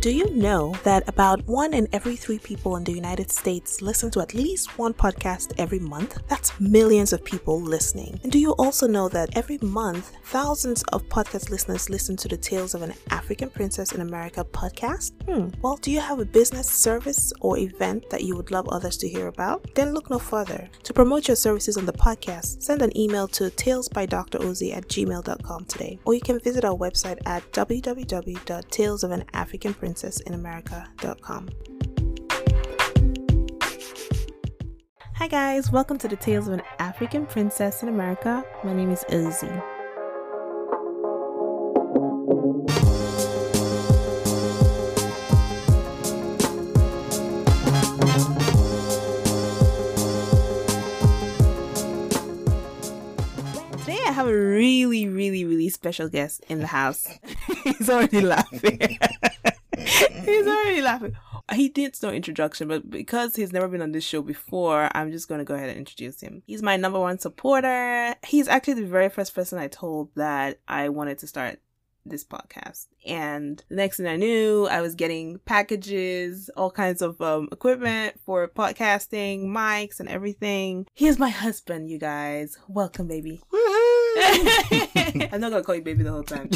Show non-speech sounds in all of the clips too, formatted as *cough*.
Do you know that about one in every three people in the United States listen to at least one podcast every month? That's millions of people listening. And do you also know that every month, thousands of podcast listeners listen to the Tales of an African Princess in America podcast? Hmm. Well, do you have a business, service, or event that you would love others to hear about? Then look no further. To promote your services on the podcast, send an email to talesbydroz at gmail.com today. Or you can visit our website at www.talesofanaFricanPrincessinAmerica.com. Hi guys, welcome to the Tales of an African Princess in America. My name is Ozzy. Today I have a really, really, really special guest in the house. *laughs* He's already laughing. *laughs* *laughs* He's already laughing. He needs no introduction, but because he's never been on this show before, I'm just going to go ahead and introduce him. He's my number one supporter. He's actually the very first person I told that I wanted to start this podcast. And the next thing I knew, I was getting packages, all kinds of um, equipment for podcasting, mics, and everything. Here's my husband, you guys. Welcome, baby. *laughs* I'm not gonna call you baby the whole time.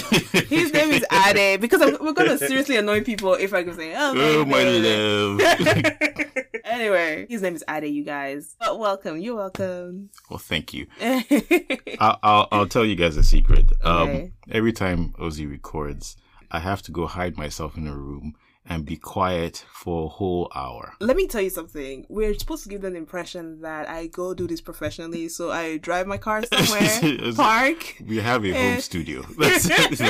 His name is Ade because I'm, we're gonna seriously annoy people if I can say, "Oh, Oh, my love. *laughs* anyway, his name is Ade, you guys. But welcome, you're welcome. well, thank you. *laughs* I'll, I'll, I'll tell you guys a secret. Um, Every time Ozzy records, I have to go hide myself in a room and be quiet for a whole hour. Let me tell you something. We're supposed to give them the impression that I go do this professionally, so I drive my car *laughs* somewhere, park. We have a Eh. home studio. *laughs* Let's, let's,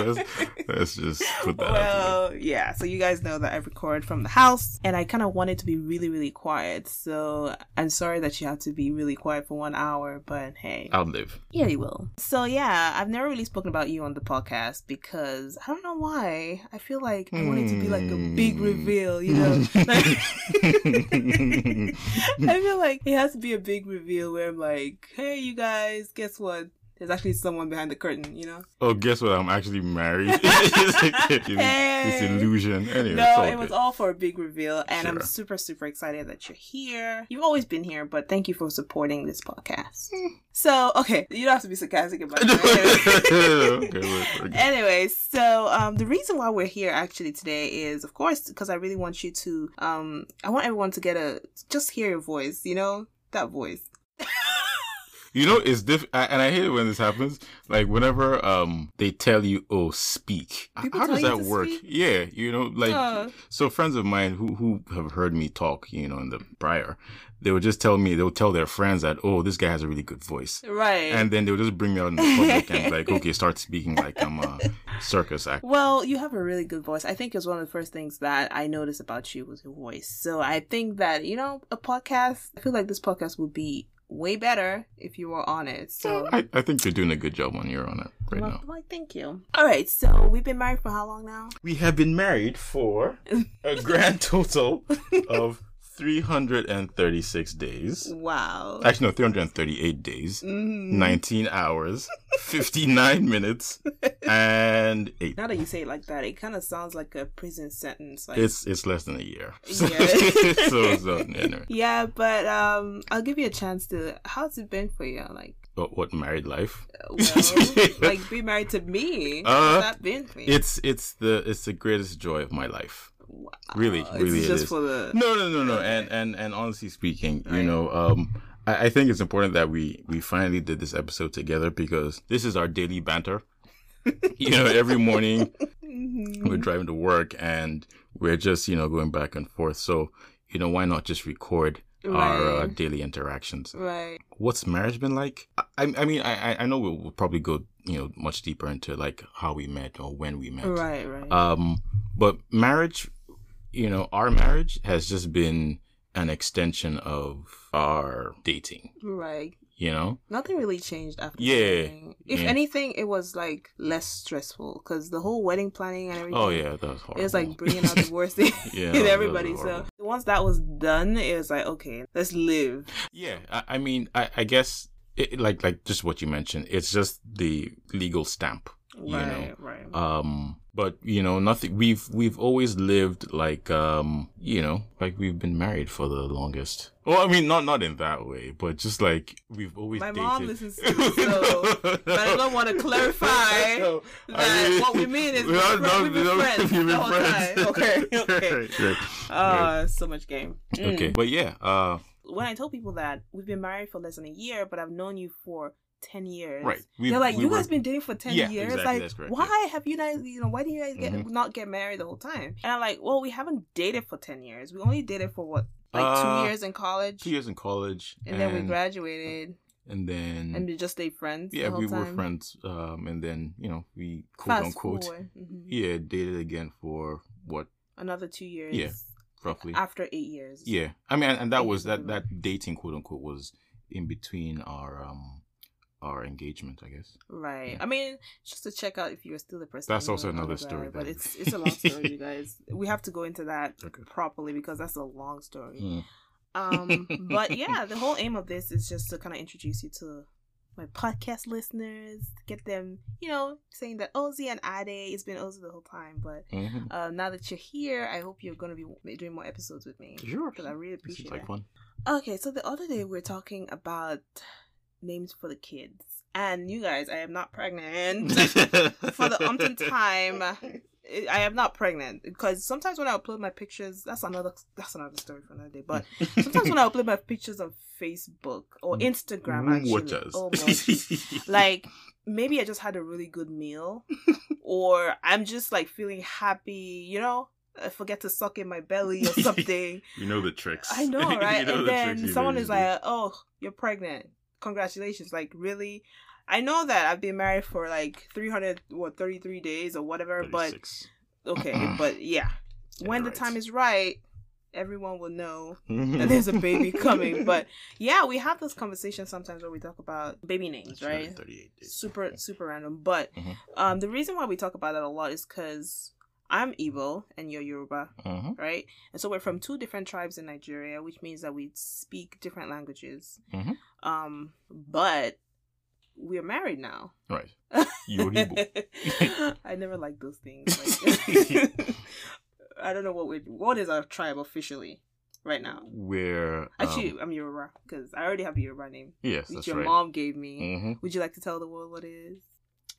let's just put that out Well, yeah. So you guys know that I record from the house, and I kind of wanted to be really, really quiet. So I'm sorry that you have to be really quiet for one hour, but hey. I'll live. yeah, you will. So yeah, I've never really spoken about you on the podcast because I don't know why. I feel like I want it to be like a big Hmm. reveal, you know. *laughs* *laughs* *laughs* I feel like it has to be a big reveal where I'm like, hey, you guys, guess what? There's actually someone behind the curtain, you know? Oh, guess what? I'm actually married. *laughs* this Hey. illusion. Anyway, no, it was good. all for a big reveal, and I'm super, super excited that you're here. You've always been here, but thank you for supporting this podcast. Hmm. So, okay, you don't have to be sarcastic about *laughs* it. okay. Anyway, so um, the reason why we're here actually today is, of course, because I really want you to. Um, I want everyone to get a just hear your voice. You know that voice. You know, it's diff, I, and I hate it when this happens. Like whenever um they tell you, "Oh, speak." People How does that work? speak? Yeah, you know, like Uh. so friends of mine who who have heard me talk, you know, in the prior, they would just tell me they would tell their friends that, "Oh, this guy has a really good voice," Right. and then they would just bring me out in the public and be like, "Okay, start speaking like I'm a circus actor." Well, you have a really good voice. I think it was one of the first things that I noticed about you was your voice. So I think that, you know, a podcast, I feel like this podcast would be way better if you were on it. So I, I think you're doing a good job on your on it right well, now. well, thank you. All right, so we've been married for how long now? We have been married for *laughs* a grand total of 336 days. Wow. Actually, no, 338 days, Mhm. 19 hours, *laughs* 59 minutes, and 8. Now that you say it like that, it kind of sounds like a prison sentence. Like, It's it's less than a year. *laughs* Yeah. so, *laughs* so anyway. yeah, but um, I'll give you a chance to. How's it been for you? Like, What, what married life? well, like be married to me. Uh, How's that been for you? It's it's the it's the greatest joy of my life. Wow. Really, It's really it just is. for the. No, no, no, no. And and and honestly speaking, you know, um, I, I think it's important that we we finally did this episode together because this is our daily banter. you know, every morning *laughs* we're driving to work and we're just you know going back and forth. So you know, why not just record our uh, daily interactions? Right. What's marriage been like? I I mean, I I- I know we'll, we'll probably go you know much deeper into like how we met or when we met. Right. Right. Um, but marriage, you know, our marriage has just been an extension of our dating. right. You know, Nothing really changed after. Yeah. If yeah. anything, it was like less stressful because the whole wedding planning and oh, everything. oh yeah, that was horrible. It was like bringing out the *laughs* worst thing Yeah, *laughs* in everybody. So once that was done, it was like, okay, let's live. yeah. I, I mean, I, I guess it, like like just what you mentioned. It's just the legal stamp. You right, know, right. Um, but you know, nothing. We've we've always lived like um, you know, like we've been married for the longest. Well, I mean, not not in that way, but just like we've always. My dated. mom listens to so but I don't want to clarify that *laughs* I mean- what we mean is *laughs* No, we've no, been no, friends *laughs* we've been friends. time. Okay, okay. Right, right. Uh, so much game. Mm. Okay, but yeah, uh, When I tell people that we've been married for less than a year, but I've known you for ten years, right. We, They're like, we you were- guys been dating for ten Yeah, years. exactly, like, correct, why have you guys? You know, why didn't you guys get Mhm. not get married the whole time? And I'm like, well, we haven't dated for ten years. We only dated for what, like Uh, two years in college, two years in college, and, then we graduated, and then and we just stayed friends. yeah, the whole we were friends. Um, and then you know we quote Fast unquote mhm. yeah dated again for what another two years. Yeah, roughly After eight years. yeah. I mean, and, and that Eight was that that dating quote unquote was in between our um our engagement, I guess. Right. Yeah. I mean, just to check out if you're still the person. That's also another the story But it's it's a long story, you *laughs* guys. We have to go into that Okay. properly because that's a long story. Mm. Um, but *laughs* yeah, the whole aim of this is just to kind of introduce you to my podcast listeners, get them, you know, saying that Ozzy and Ade, it's been Ozzy the whole time. But Mhm. uh, now that you're here, I hope you're going to be doing more episodes with me. Sure. Because I really appreciate like it. fun. Okay, so the other day we were talking about names for the kids. And you guys, I am not pregnant. *laughs* for the umpteenth time, I am not pregnant because sometimes when I upload my pictures, that's another that's another story for another day. But sometimes when I upload my pictures on Facebook or mm. Instagram, actually, oh *laughs* like maybe I just had a really good meal, or I'm just like feeling happy, you know. I forget to suck in my belly or *laughs* something. you know the tricks. I know, You right? know and the then someone is like, "Oh, you're pregnant. Congratulations!" Like, really? I know that I've been married for like 300, what, 33 days or whatever. do. But okay, *clears throat* but yeah, Yeah, when right. the time is right, everyone will know *laughs* that there's a baby coming. But yeah, we have those conversations sometimes where we talk about baby names, right? 38 days. Super, super random. But Mhm. um, the reason why we talk about that a lot is because I'm Igbo and you're Yoruba Mhm. right? And so we're from two different tribes in Nigeria, which means that we speak different languages. Mhm. Um, but we're married now. Right. *laughs* You're Igbo. *laughs* I never like those things. Like, *laughs* I don't know what we what is our tribe officially right now. Where um, Actually, I'm Yoruba because I already have a Yoruba name, yes, which your right. mom gave me. Mhm. Would you like to tell the world what it is?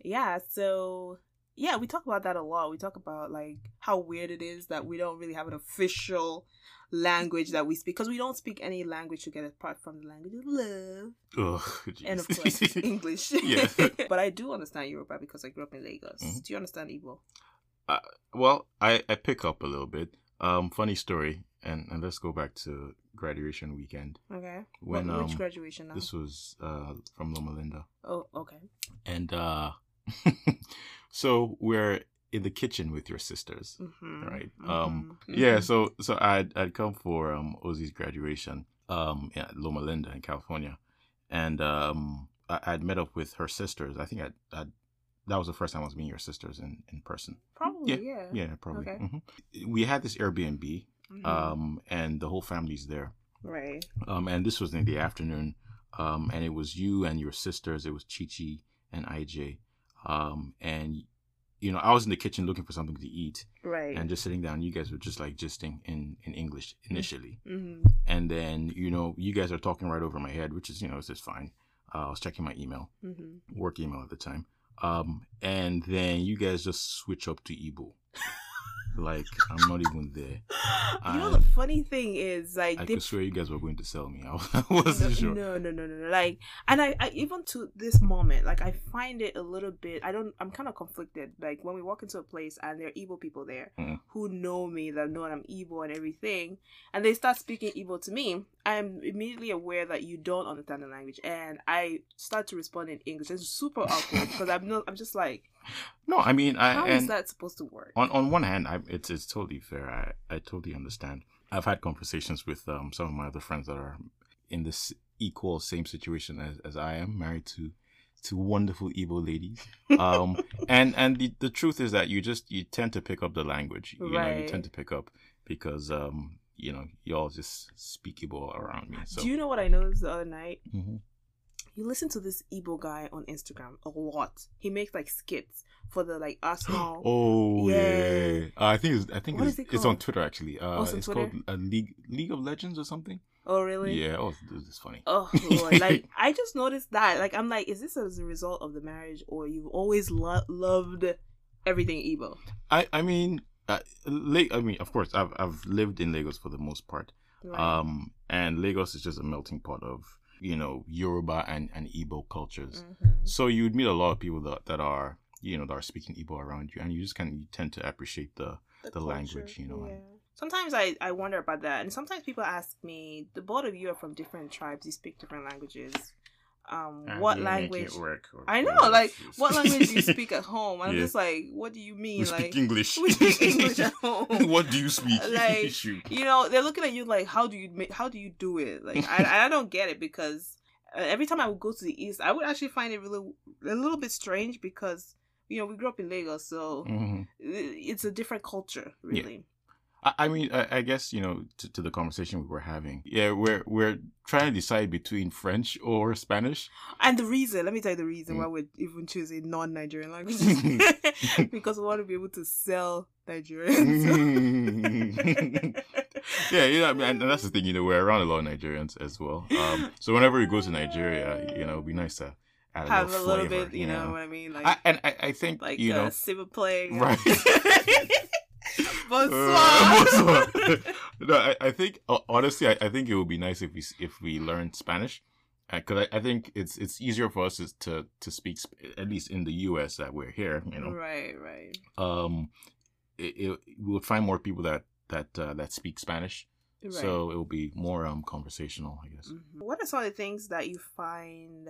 Yeah, so yeah, we talk about that a lot. We talk about like how weird it is that we don't really have an official language that we speak because we don't speak any language together apart from the language of love Ugh, and of course *laughs* English. Yeah. *laughs* but I do understand Yoruba because I grew up in Lagos. Mhm. Do you understand Igbo? well, I I pick up a little bit. Um, funny story, and and let's go back to graduation weekend. Okay. When What- which um, graduation now? this was uh from Loma Linda, Oh, okay. and uh, *laughs* so we're in the kitchen with your sisters. Mm-hmm. Right. Um, Yeah, so so I'd I'd come for um Ozzy's graduation um at Loma Linda in California, and um I, I'd met up with her sisters. I think I I that was the first time I was meeting your sisters in in person. probably yeah. Yeah, probably. Okay. Mhm. We had this Airbnb, Mhm. um, and the whole family's there. right. Um, and this was in the afternoon, um, and it was you and your sisters. It was Chichi and IJ, um, and you know I was in the kitchen looking for something to eat, Right. and just sitting down. You guys were just like gisting in in English initially, mm-hmm. and then you know you guys are talking right over my head, which is you know it's just fine. Uh, I was checking my email, Mm-hmm. work email at the time, um, and then you guys just switch up to Igbo. Like I'm not even there. *gasps* you know the funny thing is like I they could swear you guys were going to sell me. *laughs* I wasn't no, sure. no, no, no, no, no. Like, and I, I, even to this moment, like, I find it a little bit. I don't. I'm kind of conflicted. Like when we walk into a place and there are Igbo people there Mhm. who know me, that know I'm Igbo and everything, and they start speaking Igbo to me. I'm immediately aware that you don't understand the language, and I start to respond in English. It's super awkward *laughs* because I'm not. I'm just like, No, I mean, I how is that supposed to work? on on one hand, I, it's it's totally fair. I I totally understand. I've had conversations with um some of my other friends that are in this equal same situation as, as I am, married to to wonderful Igbo ladies. Um, *laughs* and and the, the truth is that you just you tend to pick up the language. You know, you tend to pick up because um you know y'all just speak Igbo around me. So Do you know what I noticed the other night? Mhm. You listen to this Igbo guy on Instagram a lot. He makes like skits for the like Arsenal. *gasps* Oh Yeah. yeah, Uh, I think it's, I think it's, it it's on? Twitter actually. Uh, Oh, it's it's Twitter? called a League League of Legends or something. Oh really? Yeah, oh, this is funny. Oh *laughs* Lord. like I just noticed that. Like I'm like, is this as a result of the marriage, or you've always lo- loved everything Igbo? I I mean, uh, La- I mean, of course, I've I've lived in Lagos for the most part. Right. Um, and Lagos is just a melting pot of you know Yoruba and and Igbo cultures. Mhm. So you would meet a lot of people that that are you know that are speaking Igbo around you, and you just kind of you tend to appreciate the the language, you know, and- Sometimes I, I wonder about that, and sometimes people ask me, the both of you are from different tribes, you speak different languages. Um, what language? I know, like, what language do you *laughs* speak at home? I'm Yeah. just like, what do you mean? We like, speak English. we speak English at *laughs* home. what do you speak? *laughs* Like, you know, they're looking at you like, how do you make, how do you do it? Like, I, I don't get it because uh, every time I would go to the east, I would actually find it really a little bit strange because you know we grew up in Lagos, so Mhm. it's a different culture, really. I, I mean, I, I guess you know, to, to the conversation we were having, yeah, we're we're trying to decide between French or Spanish. And the reason, let me tell you the reason Mm. why we're even choosing non-Nigerian languages *laughs* *laughs* because we want to be able to sell Nigerians. *laughs* yeah, you know, I mean, and that's the thing. You know, we're around a lot of Nigerians as well. Um, so whenever we go to Nigeria, you know, it'd be nice to add a Have a little, little flavor, bit, you know, what I mean, like I, and I, I think like you know, uh, s'il vous plaît, Right. Bonsoir. Uh, *laughs* no, I, I think uh, honestly, I, I think it would be nice if we if we learn Spanish, because I, I think it's it's easier for us to to speak at least in the U.S. that we're here. You know, Right, right. um, it, it we'll find more people that that uh, that speak Spanish, right. so it will be more um conversational, I guess. Mhm. what are some of the things that you find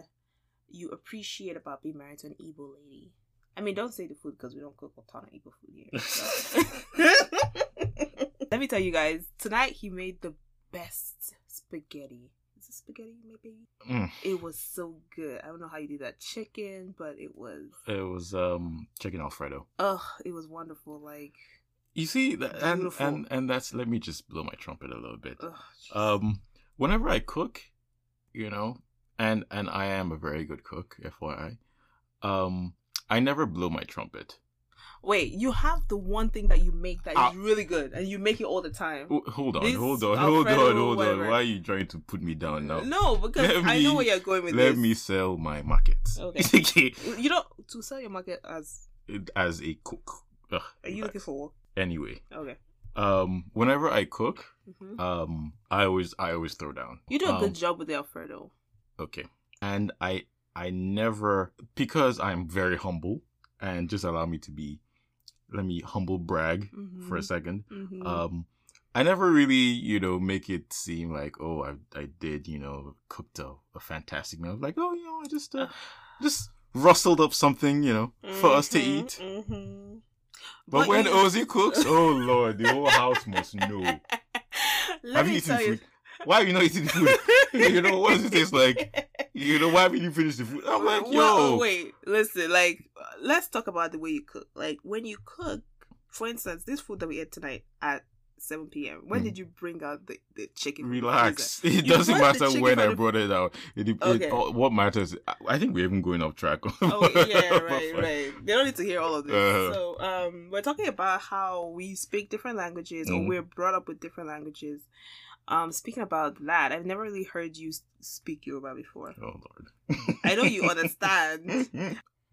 you appreciate about being married to an Igbo lady? I mean, don't say the food because we don't cook a ton of Igbo food here. so. *laughs* Let me tell you guys, tonight he made the best spaghetti. Is it spaghetti, maybe? Mm. It was so good. I don't know how you did that chicken, but it was. It was um chicken Alfredo. Ugh, it was wonderful. Like, You see, that, and and and that's let me just blow my trumpet a little bit. um whenever i cook you know and and i am a very good cook fyi um i never blow my trumpet Wait, you have the one thing that you make that is Ah. really good, and you make it all the time. Oh, hold on This hold on hold on hold on why are you trying to put me down now No, because Let I know me- where you're going with let this. Let me sell my market. *laughs* Okay. You don't to sell your market as as a cook Ugh, are you looking for work? anyway Okay. um whenever i cook hmm um i always i always throw down You do a Um, good job with the Alfredo. Okay. And I I never because I'm very humble and just allow me to be let me humble brag Mhm. for a 2nd Mhm. Um I never really, you know, make it seem like, oh, I I did, you know, cooked a, a fantastic meal. Like, oh, you know, I just uh, just rustled up something, you know, for us to Mhm, eat. mhm. But, when you- Ozzy cooks, oh lord, the whole house must know. *laughs* Let Have me you eaten tell you. Why you not eaten food? *laughs* you know, what does it taste like? You know, why haven't you finished the food? I'm like, yo. Well, wait, listen. Like, uh, let's talk about the way you cook. Like, when you cook, for instance, this food that we ate tonight at 7 p.m. When Mm. did you bring out the, the chicken? from the Relax. It You doesn't matter when I brought it out. It, it, Okay. all- what matters, I- I think we're even going off track. *laughs* oh yeah, right, right. They don't need to hear all of this. Uh-huh. So, um, we're talking about how we speak different languages, or Mhm. we're brought up with different languages. Um, speaking about that, I've never really heard you speak Yoruba before. Oh Lord. I know you *laughs* understand.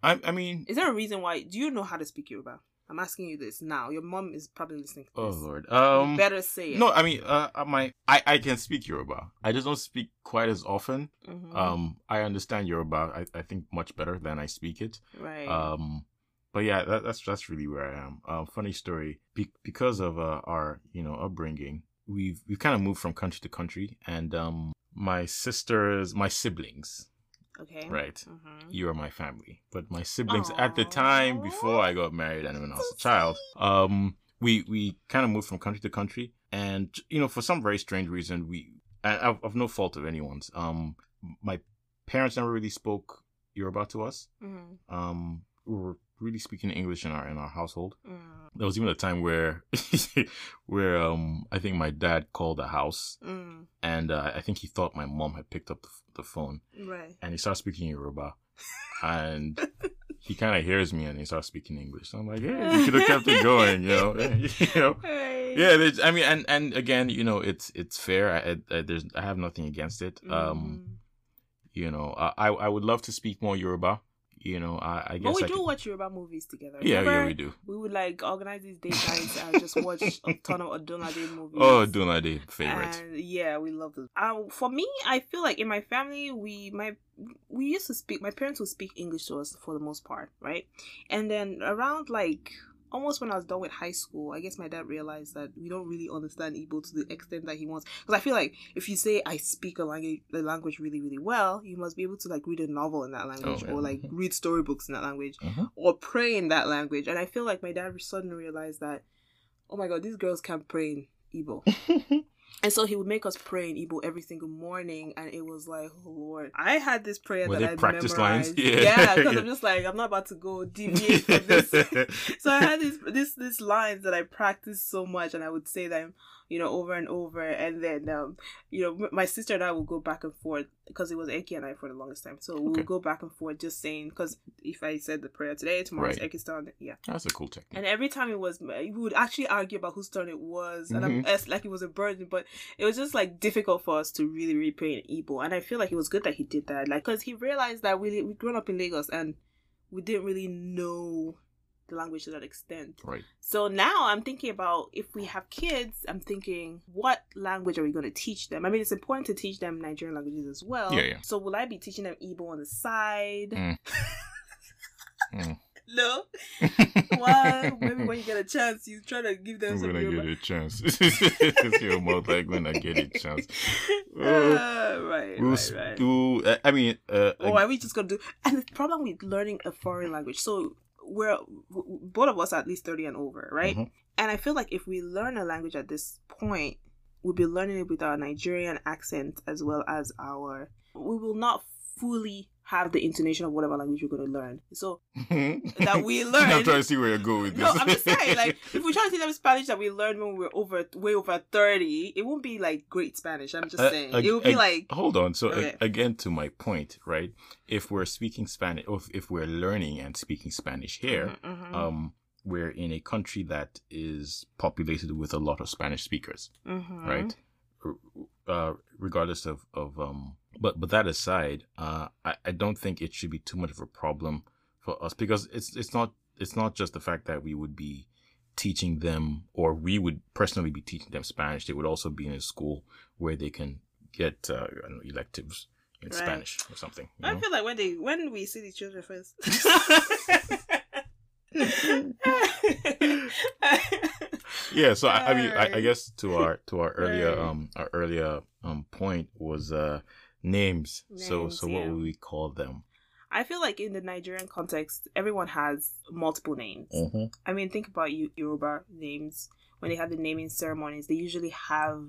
I, I mean, Is there a reason why? Do you know how to speak Yoruba? I'm asking you this now. Your mom is probably listening to oh this. Lord. You Um, better say it. no, I mean, uh, uh, my, I, I can speak Yoruba. I just don't speak quite as often. Mhm. Um, I understand Yoruba. I, I think much better than I speak it. right. Um, but yeah, that, that's that's really where I am. Um, funny story. Be- because of uh, our you know upbringing, we've we've kind of moved from country to country, and um, my sisters, my siblings, okay. right? Mhm. You are my family, but my siblings at the time before I got married and when I was a child, um, we we kind of moved from country to country, and you know for some very strange reason, we of no fault of anyone's, um, my parents never really spoke Yoruba to us Mhm. um we were really speaking English in our in our household. Mm. There was even a time where, *laughs* where um, I think my dad called the house, Mm, and uh, I think he thought my mom had picked up the, the phone, right. and he started speaking Yoruba, *laughs* and he kind of hears me, and he starts speaking English. So I'm like, hey, you could have kept it going, you *laughs* know, you know. Right. Yeah, there's- I mean, and and again, you know, it's it's fair. I, I there's I have nothing against it. Um, Mhm. you know, I I would love to speak more Yoruba. You know, I, I guess But we I do could- watch Yoruba movies together. yeah, yeah, we do. We would like organize these date nights and just watch *laughs* a ton of Odunlade movies. Oh, Dunade favorite. And yeah, we love those. Um, for me, I feel like in my family, we my we used to speak. My parents would speak English to us for the most part, right? And then around like almost when I was done with high school, I guess my dad realized that we don't really understand Igbo to the extent that he wants. Because I feel like if you say I speak a language, a language really, really well, you must be able to like read a novel in that language, yeah. or like *laughs* read storybooks in that language, Mhm. or pray in that language. And I feel like my dad suddenly realized that, oh my god, these girls can't pray in Igbo. *laughs* And so he would make us pray in Igbo every single morning, and it was like, oh Lord, I had this prayer Were that I practice lines? memorized. *laughs* Yeah. Yeah, because Yeah. I'm just like, I'm not about to go deviate from this. *laughs* so I had this this this lines that I practiced so much, and I would say them, you know, over and over, and then um, you know, my sister and I would go back and forth because it was Eki and I for the longest time. So we Okay. go back and forth just saying because if I said the prayer today, tomorrow's Right. Eki's turn, yeah. That's a cool technique. And every time it was, we would actually argue about whose turn it was, and I'm, Mhm. it's like it was a burden. But it was just like difficult for us to really, really pray in Igbo. And I feel like it was good that he did that, like because he realized that we we grown up in Lagos and we didn't really know the language to that extent. Right. So now I'm thinking about if we have kids, I'm thinking what language are we going to teach them? I mean, it's important to teach them Nigerian languages as well. Yeah, yeah. So will I be teaching them Igbo on the side? Mm. *laughs* Mm. No. *laughs* Why? Maybe when you get a chance, you try to give them I'm some gonna Yoruba. get a chance. *laughs* it's your mouth like when I get a chance. Uh, right, We'll right, right. do. uh, I mean, uh, Or are we just gonna do? And the problem with learning a foreign language, so we're both of us are at least thirty and over, right? Mhm. And I feel like if we learn a language at this point, we'll be learning it with our Nigerian accent as well as our. We will not fully have the intonation of whatever language we're going to learn. So that we *laughs* learn. I'm trying to see where you go with this. No, I'm just saying, like, *laughs* if we try to teach them Spanish that we learned when we were over, way over 30, it won't be like great Spanish. I'm just Uh, saying. ag- it will be ag- like, hold on. So Okay. again, to my point, right? If we're speaking Spanish, or if, if we're learning and speaking Spanish here, Mhm, mhm, um, we're in a country that is populated with a lot of Spanish speakers, mhm. right? R- Uh, regardless of of um, but but that aside, uh, I I don't think it should be too much of a problem for us because it's it's not it's not just the fact that we would be teaching them or we would personally be teaching them Spanish. They would also be in a school where they can get uh, I don't know, electives in Right. Spanish or something. you I know? feel like when they when we see the children first. *laughs* *laughs* *laughs* yeah so I, I mean I, I guess to our to our *laughs* earlier um our earlier um point was uh names, so Names, so what yeah. would we call them I feel like in the Nigerian context, everyone has multiple names. mm-hmm. I mean, think about you Yoruba names. When they have the naming ceremonies, they usually have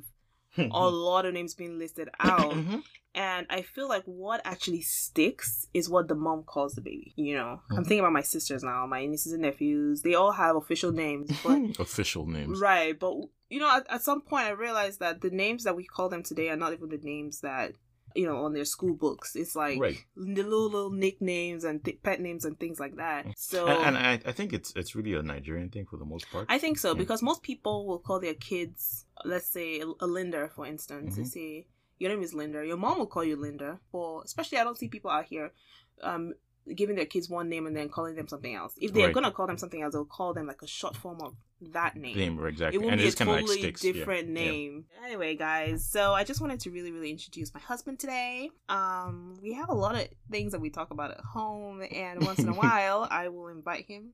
a *laughs* lot of names being listed out. Mhm. And I feel like what actually sticks is what the mom calls the baby. You know, I'm Mhm. thinking about my sisters now, my nieces and nephews. They all have official names, but *laughs* official names right. But you know, at, at some point, I realized that the names that we call them today are not even the names that you know on their school books. It's like right little little nicknames and th- pet names and things like that. So and, and I, I think it's it's really a Nigerian thing for the most part I think so Yeah. because most people will call their kids, let's say, a Linda, for instance. They Mhm. say your name is Linda. Your mom will call you Linda. Or especially, I don't see people out here um, giving their kids one name and then calling them something else. If they're Right. gonna call them something else, they'll call them like a short form of that name. name exactly It won't and be a it's kind of like totally sticks different Yeah. name. Anyway, guys, so I just wanted to really, really introduce my husband today. Um, we have a lot of things that we talk about at home, and once in a *laughs* while, I will invite him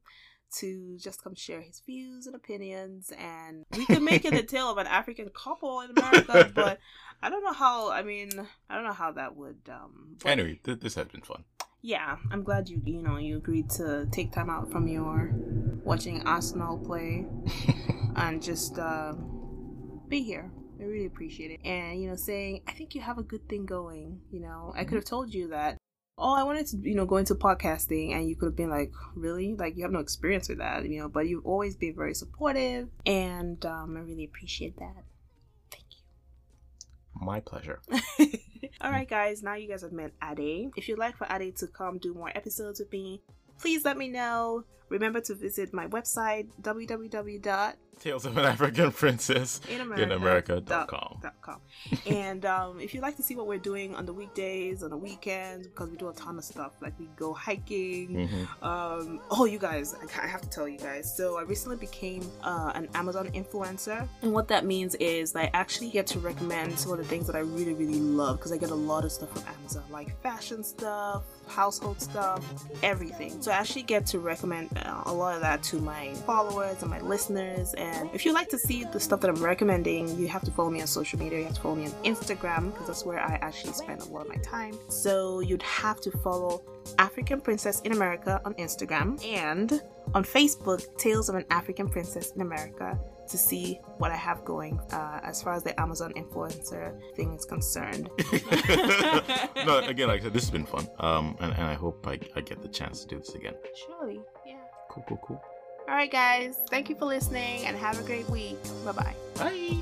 to just come share his views and opinions, and we could make it the *laughs* tale of an African couple in America, but *laughs* I don't know how. I mean, I don't know how that would. Um, but anyway th- this has been fun yeah, I'm glad you you know you agreed to take time out from your watching Arsenal play *laughs* and just uh, be here. I really appreciate it. And, you know, saying, I think you have a good thing going. You know, I could have told you that oh, I wanted to, you know, go into podcasting, and you could have been like, really? Like, you have no experience with that, you know, but you've always been very supportive, and um, I really appreciate that. Thank you. My pleasure. *laughs* All right, guys, now you guys have met Ade. If you'd like for Ade to come do more episodes with me, please let me know. Remember to visit my website, www Tales of an African Princess in America. Dot, com. Dot com. and um, if you'd like to see what we're doing on the weekdays, on the weekends, because we do a ton of stuff, like we go hiking. Mm-hmm. Um, oh, you guys, I have to tell you guys. So I recently became uh, an Amazon influencer. And what that means is I actually get to recommend some of the things that I really, really love because I get a lot of stuff from Amazon, like fashion stuff, household stuff, everything. So I actually get to recommend a lot of that to my followers and my listeners. And if you like to see the stuff that I'm recommending, you have to follow me on social media. You have to follow me on Instagram because that's where I actually spend a lot of my time. So you'd have to follow African Princess in America on Instagram and on Facebook, Tales of an African Princess in America to see what I have going uh, as far as the Amazon influencer thing is concerned. *laughs* *laughs* no, again, like I said, this has been fun, um, and, and I hope I, I get the chance to do this again. Surely, yeah. Cool, cool, cool. All right, guys. Thank you for listening and have a great week. Bye-bye. Bye.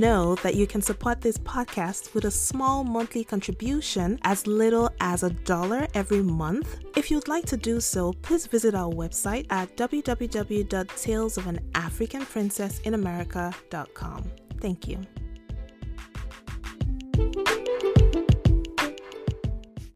Know that you can support this podcast with a small monthly contribution as little as a dollar every month? If you'd like to do so, please visit our website at www.talesofanaafricanprincessinamerica.com. Thank you.